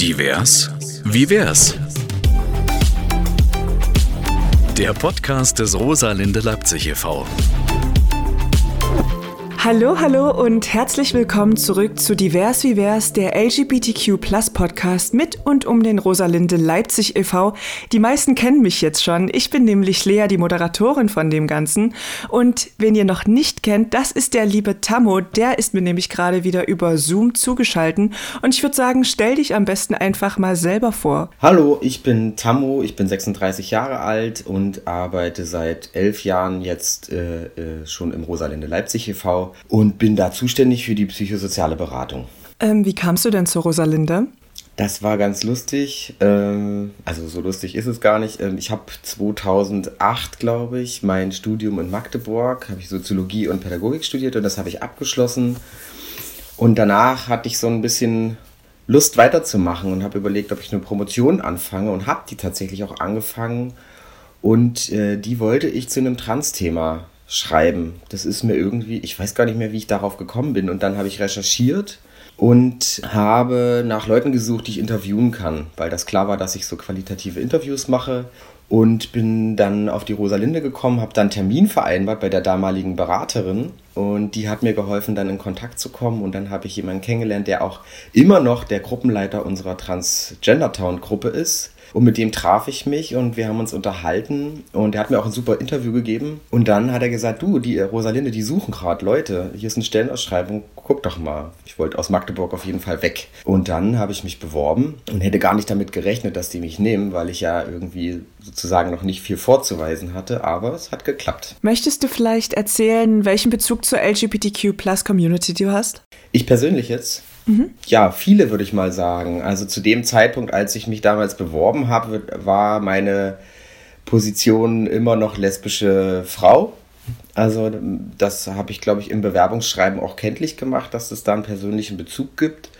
Divers? Wie wär's? Der Podcast des Rosalinde Leipzig e.V. Hallo, hallo und herzlich willkommen zurück zu Divers wie Vers, der LGBTQ Plus Podcast mit und um den Rosalinde Leipzig e.V. Die meisten kennen mich jetzt schon. Ich bin nämlich Lea, die Moderatorin von dem Ganzen. Und wen ihr noch nicht kennt, das ist der liebe Tammo. Der ist mir nämlich gerade wieder über Zoom zugeschalten. Und ich würde sagen, stell dich am besten einfach mal selber vor. Hallo, ich bin Tammo, ich bin 36 Jahre alt und arbeite seit elf Jahren jetzt äh, äh, schon im Rosalinde Leipzig e.V und bin da zuständig für die psychosoziale Beratung. Ähm, wie kamst du denn zur Rosalinde? Das war ganz lustig. Ähm, also so lustig ist es gar nicht. Ähm, ich habe 2008, glaube ich, mein Studium in Magdeburg, habe ich Soziologie und Pädagogik studiert und das habe ich abgeschlossen. Und danach hatte ich so ein bisschen Lust weiterzumachen und habe überlegt, ob ich eine Promotion anfange und habe die tatsächlich auch angefangen. Und äh, die wollte ich zu einem Trans-Thema schreiben. Das ist mir irgendwie, ich weiß gar nicht mehr, wie ich darauf gekommen bin. Und dann habe ich recherchiert und habe nach Leuten gesucht, die ich interviewen kann, weil das klar war, dass ich so qualitative Interviews mache und bin dann auf die Rosalinde gekommen, habe dann Termin vereinbart bei der damaligen Beraterin und die hat mir geholfen, dann in Kontakt zu kommen und dann habe ich jemanden kennengelernt, der auch immer noch der Gruppenleiter unserer Transgender Town Gruppe ist und mit dem traf ich mich und wir haben uns unterhalten und er hat mir auch ein super Interview gegeben. Und dann hat er gesagt, du, die Rosalinde, die suchen gerade Leute. Hier ist eine Stellenausschreibung, guck doch mal. Ich wollte aus Magdeburg auf jeden Fall weg. Und dann habe ich mich beworben und hätte gar nicht damit gerechnet, dass die mich nehmen, weil ich ja irgendwie sozusagen noch nicht viel vorzuweisen hatte, aber es hat geklappt. Möchtest du vielleicht erzählen, welchen Bezug zur LGBTQ Plus Community du hast? Ich persönlich jetzt? Ja, viele würde ich mal sagen. Also zu dem Zeitpunkt, als ich mich damals beworben habe, war meine Position immer noch lesbische Frau. Also das habe ich, glaube ich, im Bewerbungsschreiben auch kenntlich gemacht, dass es da einen persönlichen Bezug gibt.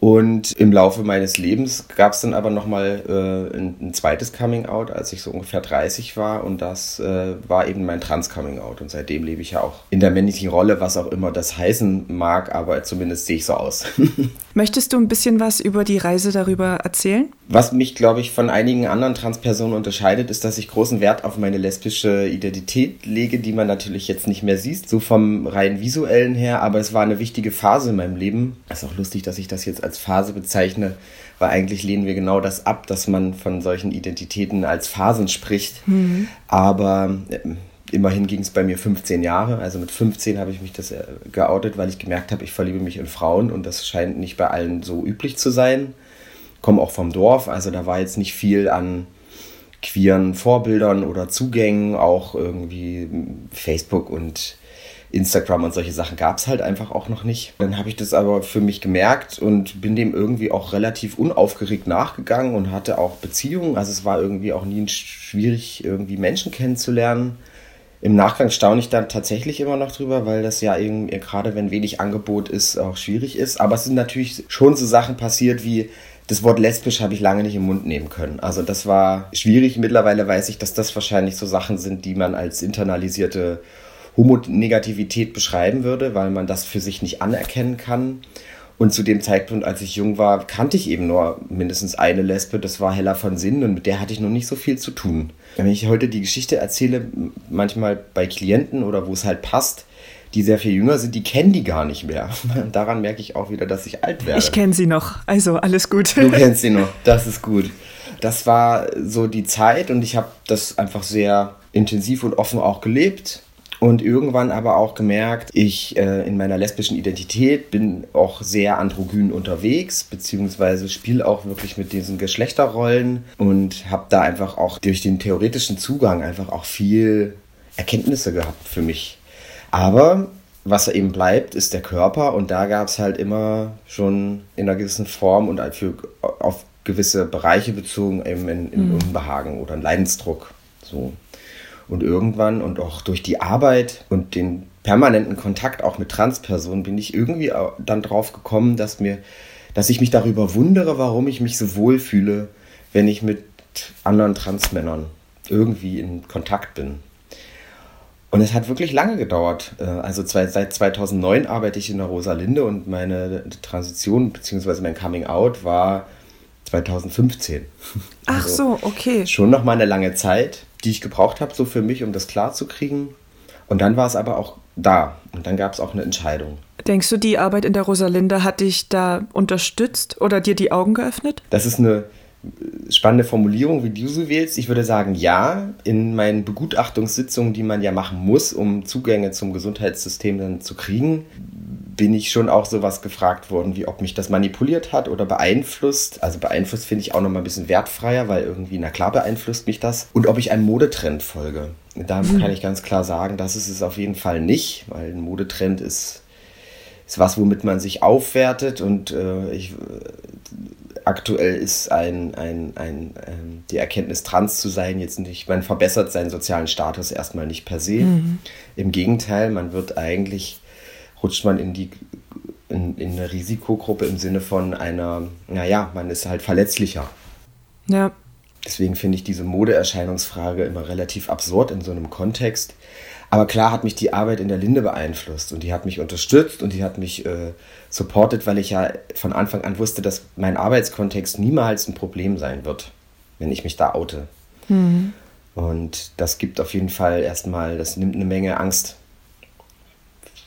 Und im Laufe meines Lebens gab es dann aber nochmal äh, ein, ein zweites Coming-out, als ich so ungefähr 30 war. Und das äh, war eben mein Trans-Coming-out. Und seitdem lebe ich ja auch in der männlichen Rolle, was auch immer das heißen mag, aber zumindest sehe ich so aus. Möchtest du ein bisschen was über die Reise darüber erzählen? Was mich, glaube ich, von einigen anderen Transpersonen unterscheidet, ist, dass ich großen Wert auf meine lesbische Identität lege, die man natürlich jetzt nicht mehr sieht, so vom rein visuellen her. Aber es war eine wichtige Phase in meinem Leben. Ist auch lustig, dass ich das jetzt als Phase bezeichne, weil eigentlich lehnen wir genau das ab, dass man von solchen Identitäten als Phasen spricht. Mhm. Aber äh, immerhin ging es bei mir 15 Jahre. Also mit 15 habe ich mich das äh, geoutet, weil ich gemerkt habe, ich verliebe mich in Frauen und das scheint nicht bei allen so üblich zu sein. Komme auch vom Dorf, also da war jetzt nicht viel an queeren Vorbildern oder Zugängen, auch irgendwie Facebook und Instagram und solche Sachen gab es halt einfach auch noch nicht. Dann habe ich das aber für mich gemerkt und bin dem irgendwie auch relativ unaufgeregt nachgegangen und hatte auch Beziehungen. Also es war irgendwie auch nie schwierig, irgendwie Menschen kennenzulernen. Im Nachgang staune ich dann tatsächlich immer noch drüber, weil das ja irgendwie, gerade wenn wenig Angebot ist, auch schwierig ist. Aber es sind natürlich schon so Sachen passiert wie, das Wort lesbisch habe ich lange nicht im Mund nehmen können. Also das war schwierig. Mittlerweile weiß ich, dass das wahrscheinlich so Sachen sind, die man als internalisierte Homonegativität beschreiben würde, weil man das für sich nicht anerkennen kann. Und zu dem Zeitpunkt, als ich jung war, kannte ich eben nur mindestens eine Lesbe, das war Hella von Sinn und mit der hatte ich noch nicht so viel zu tun. Wenn ich heute die Geschichte erzähle, manchmal bei Klienten oder wo es halt passt, die sehr viel jünger sind, die kennen die gar nicht mehr. Daran merke ich auch wieder, dass ich alt werde. Ich kenne sie noch, also alles gut. Du kennst sie noch, das ist gut. Das war so die Zeit und ich habe das einfach sehr intensiv und offen auch gelebt und irgendwann aber auch gemerkt, ich äh, in meiner lesbischen Identität bin auch sehr androgyn unterwegs, beziehungsweise spiele auch wirklich mit diesen Geschlechterrollen und habe da einfach auch durch den theoretischen Zugang einfach auch viel Erkenntnisse gehabt für mich. Aber was eben bleibt, ist der Körper und da gab es halt immer schon in einer gewissen Form und für, auf gewisse Bereiche bezogen eben in, in mhm. Unbehagen oder einen Leidensdruck. So. Und irgendwann und auch durch die Arbeit und den permanenten Kontakt auch mit Transpersonen bin ich irgendwie dann drauf gekommen, dass mir, dass ich mich darüber wundere, warum ich mich so wohl fühle, wenn ich mit anderen Transmännern irgendwie in Kontakt bin. Und es hat wirklich lange gedauert. Äh, also seit 2009 arbeite ich in der Rosalinde und meine Transition bzw. mein Coming Out war 2015. Ach also so, okay. Schon noch mal eine lange Zeit, die ich gebraucht habe, so für mich, um das klar zu kriegen. Und dann war es aber auch da. Und dann gab es auch eine Entscheidung. Denkst du, die Arbeit in der Rosalinde hat dich da unterstützt oder dir die Augen geöffnet? Das ist eine spannende Formulierung, wie du sie wählst. Ich würde sagen, ja. In meinen Begutachtungssitzungen, die man ja machen muss, um Zugänge zum Gesundheitssystem dann zu kriegen, bin ich schon auch sowas gefragt worden, wie ob mich das manipuliert hat oder beeinflusst. Also beeinflusst finde ich auch noch mal ein bisschen wertfreier, weil irgendwie, na klar beeinflusst mich das. Und ob ich einem Modetrend folge. Da mhm. kann ich ganz klar sagen, das ist es auf jeden Fall nicht, weil ein Modetrend ist, ist was, womit man sich aufwertet und äh, ich, aktuell ist ein, ein, ein, ähm, die Erkenntnis, trans zu sein, jetzt nicht, man verbessert seinen sozialen Status erstmal nicht per se. Mhm. Im Gegenteil, man wird eigentlich, rutscht man in die in, in eine Risikogruppe im Sinne von einer, naja, man ist halt verletzlicher. Ja. Deswegen finde ich diese Modeerscheinungsfrage immer relativ absurd in so einem Kontext. Aber klar hat mich die Arbeit in der Linde beeinflusst und die hat mich unterstützt und die hat mich äh, supportet, weil ich ja von Anfang an wusste, dass mein Arbeitskontext niemals ein Problem sein wird, wenn ich mich da oute. Mhm. Und das gibt auf jeden Fall erstmal, das nimmt eine Menge Angst,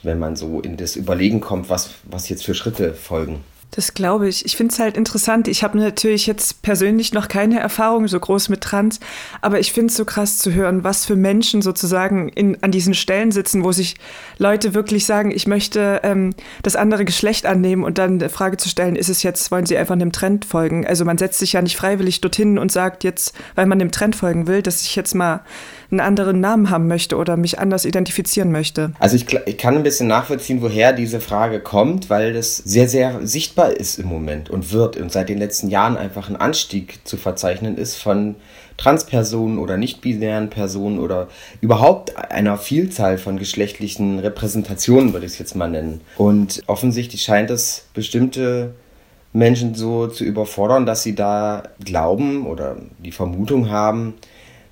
wenn man so in das Überlegen kommt, was, was jetzt für Schritte folgen. Das glaube ich. Ich finde es halt interessant. Ich habe natürlich jetzt persönlich noch keine Erfahrung so groß mit Trans, aber ich finde es so krass zu hören, was für Menschen sozusagen in, an diesen Stellen sitzen, wo sich Leute wirklich sagen, ich möchte ähm, das andere Geschlecht annehmen und dann die Frage zu stellen, ist es jetzt, wollen sie einfach einem Trend folgen? Also man setzt sich ja nicht freiwillig dorthin und sagt jetzt, weil man dem Trend folgen will, dass ich jetzt mal einen anderen Namen haben möchte oder mich anders identifizieren möchte. Also ich, ich kann ein bisschen nachvollziehen, woher diese Frage kommt, weil das sehr, sehr sichtbar ist im Moment und wird und seit den letzten Jahren einfach ein Anstieg zu verzeichnen ist von Transpersonen oder nicht-binären Personen oder überhaupt einer Vielzahl von geschlechtlichen Repräsentationen, würde ich es jetzt mal nennen. Und offensichtlich scheint es bestimmte Menschen so zu überfordern, dass sie da glauben oder die Vermutung haben,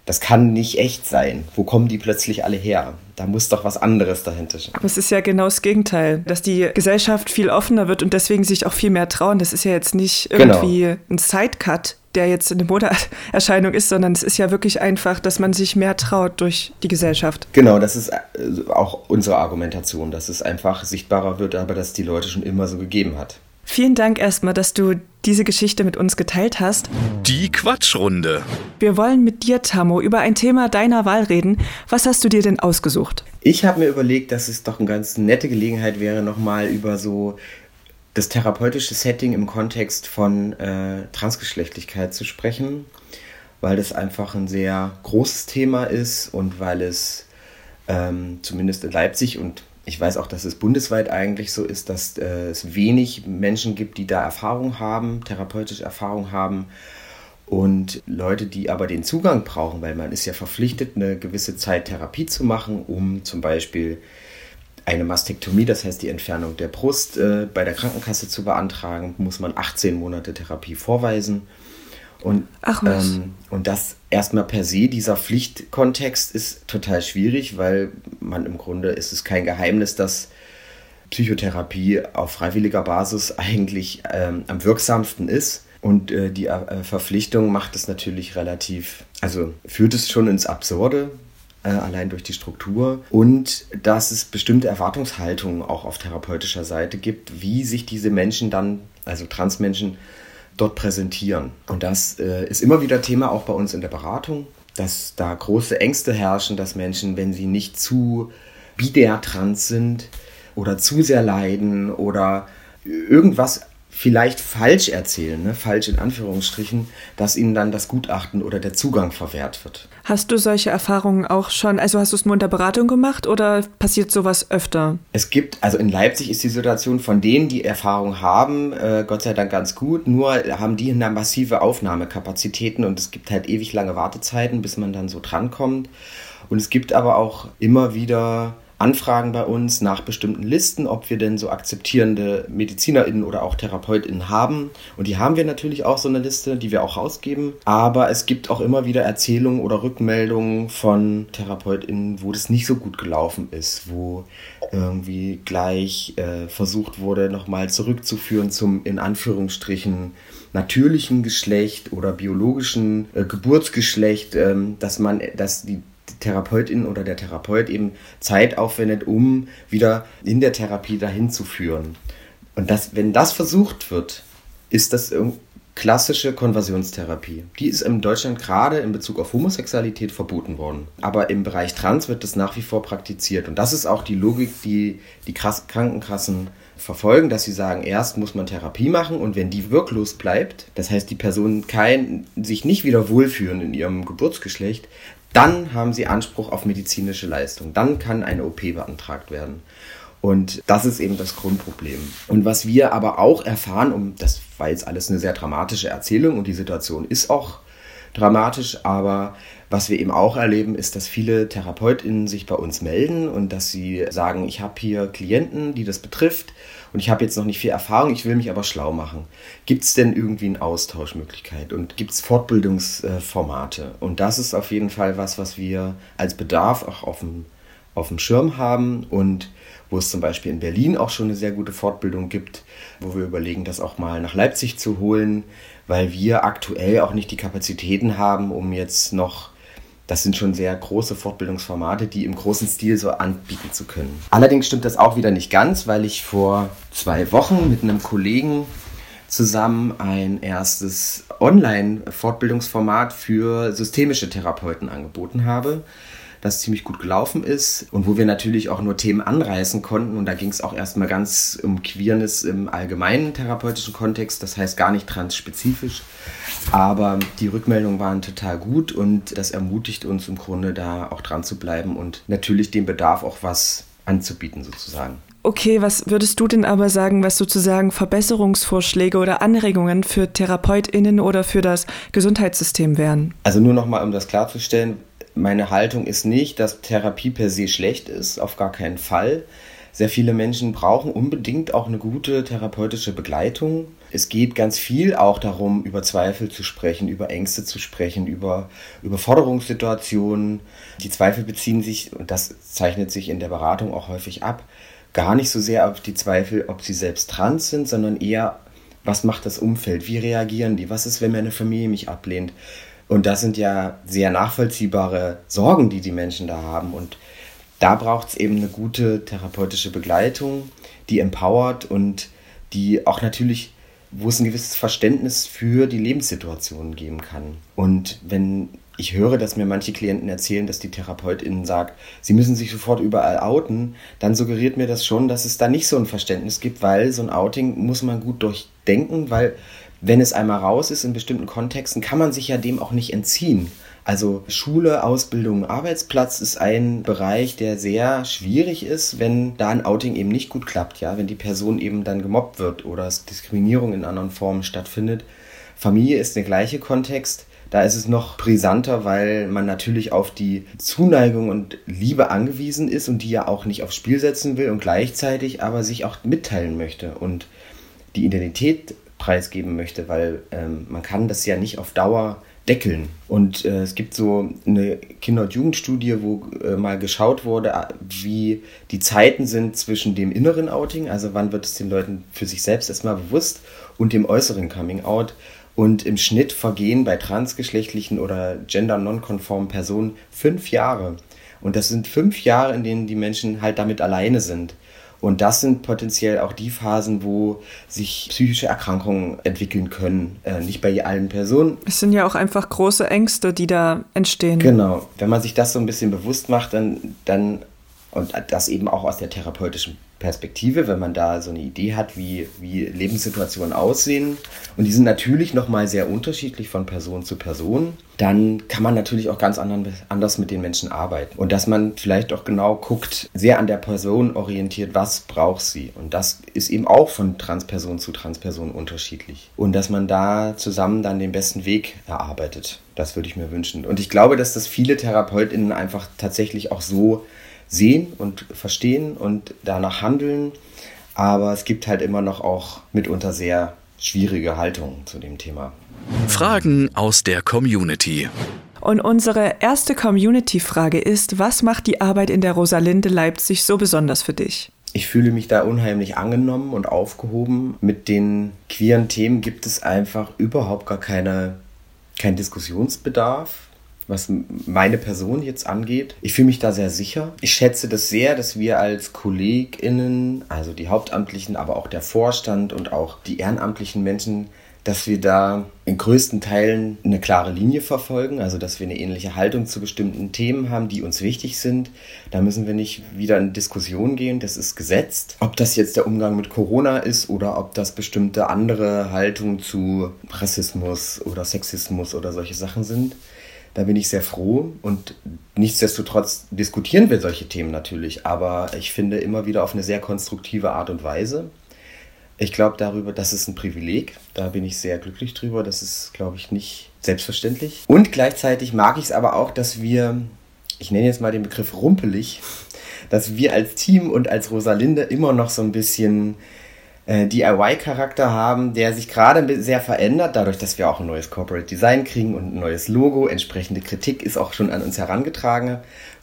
das kann nicht echt sein. Wo kommen die plötzlich alle her? Da muss doch was anderes dahinter stehen. Aber es ist ja genau das Gegenteil, dass die Gesellschaft viel offener wird und deswegen sich auch viel mehr trauen. Das ist ja jetzt nicht irgendwie genau. ein Sidecut, der jetzt eine Modeerscheinung ist, sondern es ist ja wirklich einfach, dass man sich mehr traut durch die Gesellschaft. Genau, das ist äh, auch unsere Argumentation, dass es einfach sichtbarer wird, aber dass die Leute schon immer so gegeben hat. Vielen Dank erstmal, dass du diese Geschichte mit uns geteilt hast. Die Quatschrunde. Wir wollen mit dir, Tamo, über ein Thema deiner Wahl reden. Was hast du dir denn ausgesucht? Ich habe mir überlegt, dass es doch eine ganz nette Gelegenheit wäre, nochmal über so das therapeutische Setting im Kontext von äh, Transgeschlechtlichkeit zu sprechen, weil das einfach ein sehr großes Thema ist und weil es ähm, zumindest in Leipzig und ich weiß auch, dass es bundesweit eigentlich so ist, dass äh, es wenig Menschen gibt, die da Erfahrung haben, therapeutische Erfahrung haben. Und Leute, die aber den Zugang brauchen, weil man ist ja verpflichtet, eine gewisse Zeit Therapie zu machen, um zum Beispiel eine Mastektomie, das heißt die Entfernung der Brust, äh, bei der Krankenkasse zu beantragen, muss man 18 Monate Therapie vorweisen. Und, Ach. Ähm, und das erstmal per se, dieser Pflichtkontext ist total schwierig, weil man im Grunde ist es kein Geheimnis, dass Psychotherapie auf freiwilliger Basis eigentlich ähm, am wirksamsten ist. Und äh, die äh, Verpflichtung macht es natürlich relativ, also führt es schon ins Absurde, äh, allein durch die Struktur. Und dass es bestimmte Erwartungshaltungen auch auf therapeutischer Seite gibt, wie sich diese Menschen dann, also Transmenschen, dort präsentieren. Und das äh, ist immer wieder Thema auch bei uns in der Beratung, dass da große Ängste herrschen, dass Menschen, wenn sie nicht zu bidär trans sind oder zu sehr leiden oder irgendwas vielleicht falsch erzählen, ne? falsch in Anführungsstrichen, dass ihnen dann das Gutachten oder der Zugang verwehrt wird. Hast du solche Erfahrungen auch schon, also hast du es nur in der Beratung gemacht oder passiert sowas öfter? Es gibt, also in Leipzig ist die Situation von denen, die Erfahrung haben, äh, Gott sei Dank ganz gut, nur haben die eine massive Aufnahmekapazitäten und es gibt halt ewig lange Wartezeiten, bis man dann so drankommt. Und es gibt aber auch immer wieder anfragen bei uns nach bestimmten Listen, ob wir denn so akzeptierende MedizinerInnen oder auch TherapeutInnen haben. Und die haben wir natürlich auch so eine Liste, die wir auch rausgeben. Aber es gibt auch immer wieder Erzählungen oder Rückmeldungen von TherapeutInnen, wo das nicht so gut gelaufen ist, wo irgendwie gleich äh, versucht wurde, nochmal zurückzuführen zum in Anführungsstrichen natürlichen Geschlecht oder biologischen äh, Geburtsgeschlecht, ähm, dass man, dass die Therapeutin oder der Therapeut eben Zeit aufwendet, um wieder in der Therapie dahin zu führen. Und das, wenn das versucht wird, ist das klassische Konversionstherapie. Die ist in Deutschland gerade in Bezug auf Homosexualität verboten worden. Aber im Bereich Trans wird das nach wie vor praktiziert. Und das ist auch die Logik, die die Krankenkassen verfolgen, dass sie sagen, erst muss man Therapie machen und wenn die wirklos bleibt, das heißt die Person kein, sich nicht wieder wohlfühlen in ihrem Geburtsgeschlecht, dann haben sie Anspruch auf medizinische Leistung. Dann kann eine OP beantragt werden. Und das ist eben das Grundproblem. Und was wir aber auch erfahren, um das war jetzt alles eine sehr dramatische Erzählung und die Situation ist auch dramatisch, aber was wir eben auch erleben, ist, dass viele TherapeutInnen sich bei uns melden und dass sie sagen, ich habe hier Klienten, die das betrifft und ich habe jetzt noch nicht viel Erfahrung, ich will mich aber schlau machen. Gibt es denn irgendwie eine Austauschmöglichkeit und gibt es Fortbildungsformate? Und das ist auf jeden Fall was, was wir als Bedarf auch auf dem, auf dem Schirm haben und wo es zum Beispiel in Berlin auch schon eine sehr gute Fortbildung gibt, wo wir überlegen, das auch mal nach Leipzig zu holen, weil wir aktuell auch nicht die Kapazitäten haben, um jetzt noch das sind schon sehr große Fortbildungsformate, die im großen Stil so anbieten zu können. Allerdings stimmt das auch wieder nicht ganz, weil ich vor zwei Wochen mit einem Kollegen zusammen ein erstes Online-Fortbildungsformat für systemische Therapeuten angeboten habe das ziemlich gut gelaufen ist und wo wir natürlich auch nur Themen anreißen konnten. Und da ging es auch erstmal ganz um Queerness im allgemeinen therapeutischen Kontext, das heißt gar nicht transspezifisch. Aber die Rückmeldungen waren total gut und das ermutigt uns im Grunde da auch dran zu bleiben und natürlich dem Bedarf auch was anzubieten sozusagen. Okay, was würdest du denn aber sagen, was sozusagen Verbesserungsvorschläge oder Anregungen für TherapeutInnen oder für das Gesundheitssystem wären? Also nur nochmal, um das klarzustellen, meine Haltung ist nicht, dass Therapie per se schlecht ist, auf gar keinen Fall. Sehr viele Menschen brauchen unbedingt auch eine gute therapeutische Begleitung. Es geht ganz viel auch darum, über Zweifel zu sprechen, über Ängste zu sprechen, über Überforderungssituationen. Die Zweifel beziehen sich, und das zeichnet sich in der Beratung auch häufig ab, gar nicht so sehr auf die Zweifel, ob sie selbst trans sind, sondern eher, was macht das Umfeld? Wie reagieren die? Was ist, wenn meine Familie mich ablehnt? Und das sind ja sehr nachvollziehbare Sorgen, die die Menschen da haben. Und da braucht es eben eine gute therapeutische Begleitung, die empowert und die auch natürlich, wo es ein gewisses Verständnis für die Lebenssituation geben kann. Und wenn ich höre, dass mir manche Klienten erzählen, dass die Therapeutin sagt, sie müssen sich sofort überall outen, dann suggeriert mir das schon, dass es da nicht so ein Verständnis gibt, weil so ein Outing muss man gut durchdenken, weil wenn es einmal raus ist in bestimmten Kontexten, kann man sich ja dem auch nicht entziehen. Also Schule, Ausbildung, Arbeitsplatz ist ein Bereich, der sehr schwierig ist, wenn da ein Outing eben nicht gut klappt, ja, wenn die Person eben dann gemobbt wird oder es Diskriminierung in anderen Formen stattfindet. Familie ist der gleiche Kontext. Da ist es noch brisanter, weil man natürlich auf die Zuneigung und Liebe angewiesen ist und die ja auch nicht aufs Spiel setzen will und gleichzeitig aber sich auch mitteilen möchte. Und die Identität preisgeben möchte, weil ähm, man kann das ja nicht auf Dauer deckeln. Und äh, es gibt so eine Kinder- und Jugendstudie, wo äh, mal geschaut wurde, äh, wie die Zeiten sind zwischen dem inneren Outing, also wann wird es den Leuten für sich selbst erstmal bewusst, und dem äußeren Coming-out. Und im Schnitt vergehen bei transgeschlechtlichen oder gender-nonkonformen Personen fünf Jahre. Und das sind fünf Jahre, in denen die Menschen halt damit alleine sind. Und das sind potenziell auch die Phasen, wo sich psychische Erkrankungen entwickeln können. Äh, nicht bei allen Personen. Es sind ja auch einfach große Ängste, die da entstehen. Genau. Wenn man sich das so ein bisschen bewusst macht, dann, dann und das eben auch aus der therapeutischen Perspektive, wenn man da so eine Idee hat, wie, wie Lebenssituationen aussehen. Und die sind natürlich nochmal sehr unterschiedlich von Person zu Person. Dann kann man natürlich auch ganz anders mit den Menschen arbeiten. Und dass man vielleicht auch genau guckt, sehr an der Person orientiert, was braucht sie. Und das ist eben auch von Transperson zu Transperson unterschiedlich. Und dass man da zusammen dann den besten Weg erarbeitet. Das würde ich mir wünschen. Und ich glaube, dass das viele TherapeutInnen einfach tatsächlich auch so sehen und verstehen und danach handeln. Aber es gibt halt immer noch auch mitunter sehr schwierige Haltungen zu dem Thema. Fragen aus der Community. Und unsere erste Community-Frage ist, was macht die Arbeit in der Rosalinde Leipzig so besonders für dich? Ich fühle mich da unheimlich angenommen und aufgehoben. Mit den queeren Themen gibt es einfach überhaupt gar keine, keinen Diskussionsbedarf was meine Person jetzt angeht. Ich fühle mich da sehr sicher. Ich schätze das sehr, dass wir als KollegInnen, also die Hauptamtlichen, aber auch der Vorstand und auch die ehrenamtlichen Menschen dass wir da in größten Teilen eine klare Linie verfolgen, also dass wir eine ähnliche Haltung zu bestimmten Themen haben, die uns wichtig sind. Da müssen wir nicht wieder in Diskussion gehen, das ist gesetzt. Ob das jetzt der Umgang mit Corona ist oder ob das bestimmte andere Haltungen zu Rassismus oder Sexismus oder solche Sachen sind. Da bin ich sehr froh und nichtsdestotrotz diskutieren wir solche Themen natürlich, aber ich finde immer wieder auf eine sehr konstruktive Art und Weise. Ich glaube darüber, das ist ein Privileg. Da bin ich sehr glücklich drüber. Das ist, glaube ich, nicht selbstverständlich. Und gleichzeitig mag ich es aber auch, dass wir, ich nenne jetzt mal den Begriff rumpelig, dass wir als Team und als Rosalinde immer noch so ein bisschen äh, DIY-Charakter haben, der sich gerade sehr verändert, dadurch, dass wir auch ein neues Corporate Design kriegen und ein neues Logo. Entsprechende Kritik ist auch schon an uns herangetragen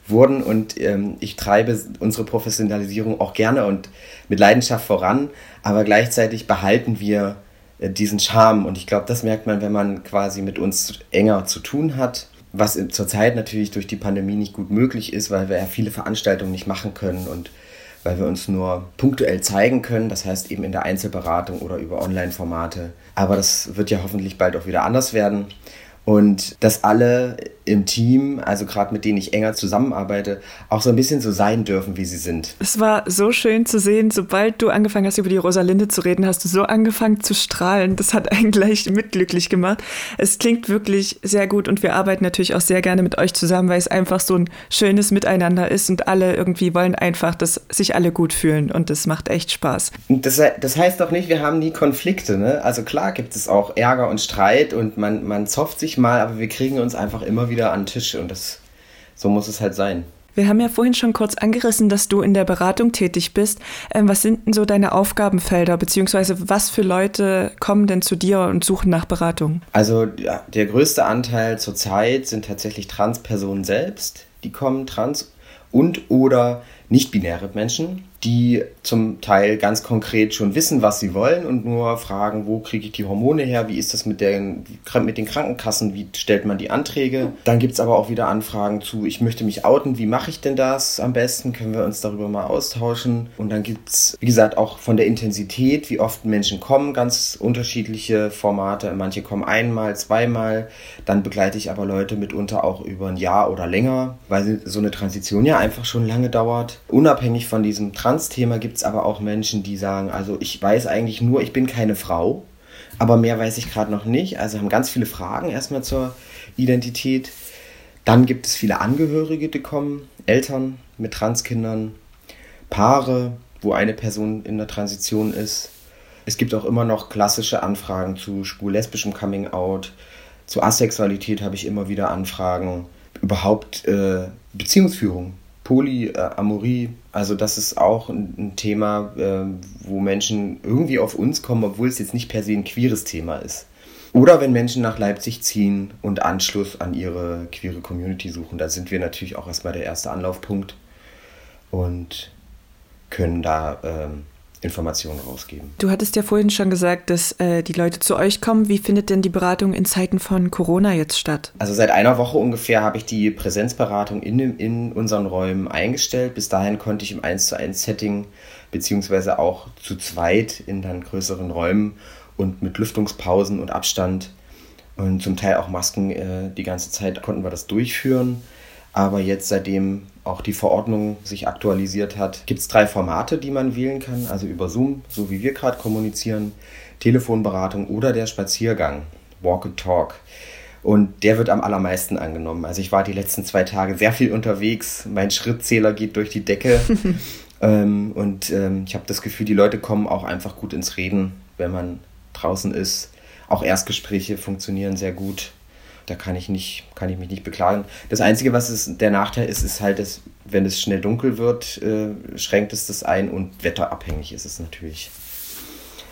wurden und ähm, ich treibe unsere Professionalisierung auch gerne und mit Leidenschaft voran, aber gleichzeitig behalten wir äh, diesen Charme. Und ich glaube, das merkt man, wenn man quasi mit uns enger zu tun hat, was zurzeit natürlich durch die Pandemie nicht gut möglich ist, weil wir ja viele Veranstaltungen nicht machen können und weil wir uns nur punktuell zeigen können, das heißt eben in der Einzelberatung oder über Online-Formate. Aber das wird ja hoffentlich bald auch wieder anders werden und dass alle im Team, also gerade mit denen ich enger zusammenarbeite, auch so ein bisschen so sein dürfen, wie sie sind. Es war so schön zu sehen, sobald du angefangen hast, über die Rosalinde zu reden, hast du so angefangen zu strahlen. Das hat einen gleich mitglücklich gemacht. Es klingt wirklich sehr gut und wir arbeiten natürlich auch sehr gerne mit euch zusammen, weil es einfach so ein schönes Miteinander ist und alle irgendwie wollen einfach, dass sich alle gut fühlen und das macht echt Spaß. Das, das heißt doch nicht, wir haben nie Konflikte, ne? Also klar gibt es auch Ärger und Streit und man, man zofft sich mal, aber wir kriegen uns einfach immer wieder an den Tisch und das, so muss es halt sein. Wir haben ja vorhin schon kurz angerissen, dass du in der Beratung tätig bist. Ähm, was sind denn so deine Aufgabenfelder, beziehungsweise was für Leute kommen denn zu dir und suchen nach Beratung? Also ja, der größte Anteil zurzeit sind tatsächlich Transpersonen selbst, die kommen trans und oder nicht-binäre Menschen die zum Teil ganz konkret schon wissen, was sie wollen und nur fragen, wo kriege ich die Hormone her, wie ist das mit, der, mit den Krankenkassen, wie stellt man die Anträge. Dann gibt es aber auch wieder Anfragen zu, ich möchte mich outen, wie mache ich denn das am besten, können wir uns darüber mal austauschen. Und dann gibt es, wie gesagt, auch von der Intensität, wie oft Menschen kommen, ganz unterschiedliche Formate. Manche kommen einmal, zweimal, dann begleite ich aber Leute mitunter auch über ein Jahr oder länger, weil so eine Transition ja einfach schon lange dauert. Unabhängig von diesem Trans Trans-Thema gibt es aber auch Menschen, die sagen, also ich weiß eigentlich nur, ich bin keine Frau, aber mehr weiß ich gerade noch nicht. Also haben ganz viele Fragen erstmal zur Identität. Dann gibt es viele Angehörige, die kommen, Eltern mit Transkindern, Paare, wo eine Person in der Transition ist. Es gibt auch immer noch klassische Anfragen zu schwul-lesbischem Coming-out. Zu Asexualität habe ich immer wieder Anfragen. Überhaupt äh, Beziehungsführung Polyamorie, also das ist auch ein, Thema, äh, wo Menschen irgendwie auf uns kommen, obwohl es jetzt nicht per se ein queeres Thema ist. Oder wenn Menschen nach Leipzig ziehen und Anschluss an ihre queere Community suchen, da sind wir natürlich auch erstmal der erste Anlaufpunkt und können da ähm, Informationen rausgeben. Du hattest ja vorhin schon gesagt, dass äh, die Leute zu euch kommen. Wie findet denn die Beratung in Zeiten von Corona jetzt statt? Also seit einer Woche ungefähr habe ich die Präsenzberatung in, in unseren Räumen eingestellt. Bis dahin konnte ich im 1 zu 1 Setting beziehungsweise auch zu zweit in dann größeren Räumen und mit Lüftungspausen und Abstand und zum Teil auch Masken äh, die ganze Zeit konnten wir das durchführen. Aber jetzt, seitdem auch die Verordnung sich aktualisiert hat, gibt es drei Formate, die man wählen kann. Also über Zoom, so wie wir gerade kommunizieren, Telefonberatung oder der Spaziergang, Walk and Talk. Und der wird am allermeisten angenommen. Also ich war die letzten zwei Tage sehr viel unterwegs. Mein Schrittzähler geht durch die Decke. ähm, und ähm, ich habe das Gefühl, die Leute kommen auch einfach gut ins Reden, wenn man draußen ist. Auch Erstgespräche funktionieren sehr gut. Da kann ich nicht, kann ich mich nicht beklagen. Das Einzige, was es, der Nachteil ist, ist halt, dass, wenn es schnell dunkel wird, äh, schränkt es das ein und wetterabhängig ist es natürlich.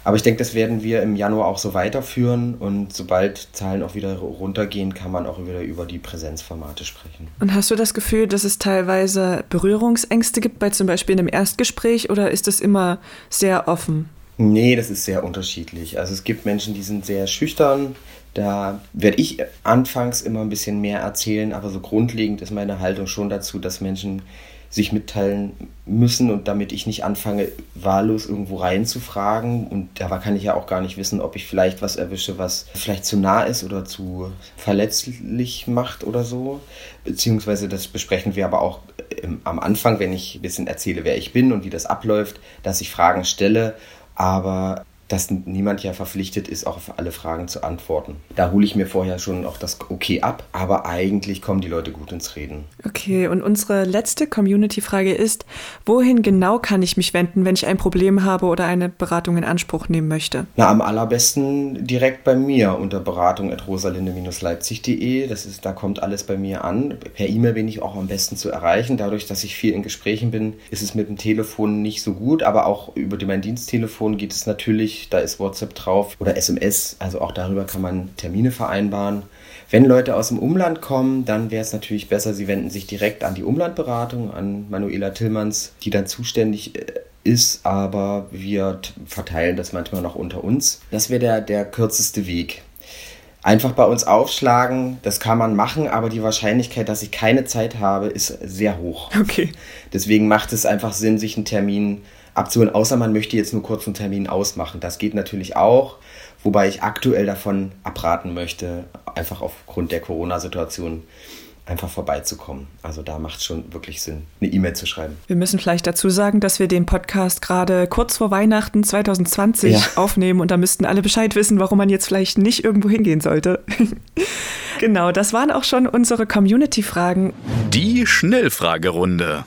Aber ich denke, das werden wir im Januar auch so weiterführen und sobald Zahlen auch wieder runtergehen, kann man auch wieder über die Präsenzformate sprechen. Und hast du das Gefühl, dass es teilweise Berührungsängste gibt bei zum Beispiel einem Erstgespräch oder ist es immer sehr offen? Nee, das ist sehr unterschiedlich. Also es gibt Menschen, die sind sehr schüchtern. Da werde ich anfangs immer ein bisschen mehr erzählen, aber so grundlegend ist meine Haltung schon dazu, dass Menschen sich mitteilen müssen und damit ich nicht anfange, wahllos irgendwo reinzufragen. Und dabei kann ich ja auch gar nicht wissen, ob ich vielleicht was erwische, was vielleicht zu nah ist oder zu verletzlich macht oder so. Beziehungsweise das besprechen wir aber auch am Anfang, wenn ich ein bisschen erzähle, wer ich bin und wie das abläuft, dass ich Fragen stelle. Aber dass niemand ja verpflichtet ist, auch auf alle Fragen zu antworten. Da hole ich mir vorher schon auch das Okay ab, aber eigentlich kommen die Leute gut ins Reden. Okay, und unsere letzte Community-Frage ist, wohin genau kann ich mich wenden, wenn ich ein Problem habe oder eine Beratung in Anspruch nehmen möchte? Na, am allerbesten direkt bei mir unter beratung.rosalinde-leipzig.de. Das ist, da kommt alles bei mir an. Per E-Mail bin ich auch am besten zu erreichen. Dadurch, dass ich viel in Gesprächen bin, ist es mit dem Telefon nicht so gut, aber auch über mein Diensttelefon geht es natürlich da ist WhatsApp drauf oder SMS, also auch darüber kann man Termine vereinbaren. Wenn Leute aus dem Umland kommen, dann wäre es natürlich besser, sie wenden sich direkt an die Umlandberatung, an Manuela Tillmanns, die dann zuständig äh, ist, aber wir verteilen das manchmal noch unter uns. Das wäre der, der kürzeste Weg. Einfach bei uns aufschlagen, das kann man machen, aber die Wahrscheinlichkeit, dass ich keine Zeit habe, ist sehr hoch. Okay. Deswegen macht es einfach Sinn, sich einen Termin abzuholen, außer man möchte jetzt nur kurz einen Termin ausmachen. Das geht natürlich auch, wobei ich aktuell davon abraten möchte, einfach aufgrund der Corona-Situation einfach vorbeizukommen. Also da macht es schon wirklich Sinn, eine E-Mail zu schreiben. Wir müssen vielleicht dazu sagen, dass wir den Podcast gerade kurz vor Weihnachten 2020 ja. aufnehmen und da müssten alle Bescheid wissen, warum man jetzt vielleicht nicht irgendwo hingehen sollte. genau, das waren auch schon unsere Community-Fragen. Die Schnellfragerunde.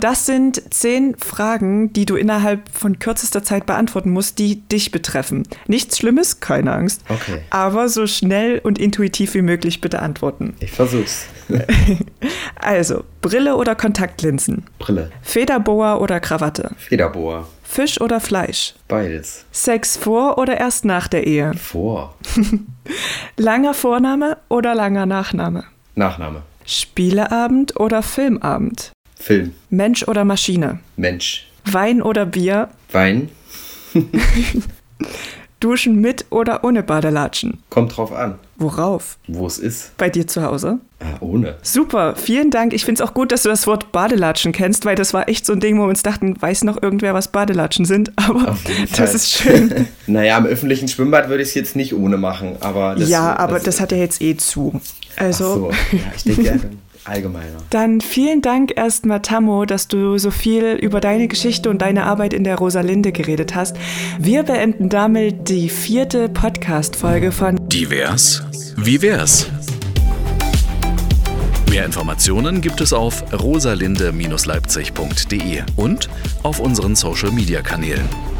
Das sind zehn Fragen, die du innerhalb von kürzester Zeit beantworten musst, die dich betreffen. Nichts Schlimmes, keine Angst. Okay. Aber so schnell und intuitiv wie möglich bitte antworten. Ich versuch's. also, Brille oder Kontaktlinsen? Brille. Federboa oder Krawatte? Federboa. Fisch oder Fleisch? Beides. Sex vor oder erst nach der Ehe? Vor. langer Vorname oder langer Nachname? Nachname. Spieleabend oder Filmabend? Film. Mensch oder Maschine? Mensch. Wein oder Bier? Wein. Duschen mit oder ohne Badelatschen? Kommt drauf an. Worauf? Wo es ist. Bei dir zu Hause? Ah, ohne. Super, vielen Dank. Ich finde es auch gut, dass du das Wort Badelatschen kennst, weil das war echt so ein Ding, wo wir uns dachten, weiß noch irgendwer, was Badelatschen sind? Aber das ist schön. naja, im öffentlichen Schwimmbad würde ich es jetzt nicht ohne machen, aber das, Ja, aber das, das hat ja jetzt eh zu. Also. Ach so. ja, ich denke, allgemeiner. Dann vielen Dank erstmal, Tammo, dass du so viel über deine Geschichte und deine Arbeit in der Rosalinde geredet hast. Wir beenden damit die vierte Podcast-Folge von Divers? Wie wär's? Mehr Informationen gibt es auf rosalinde-leipzig.de und auf unseren Social-Media-Kanälen.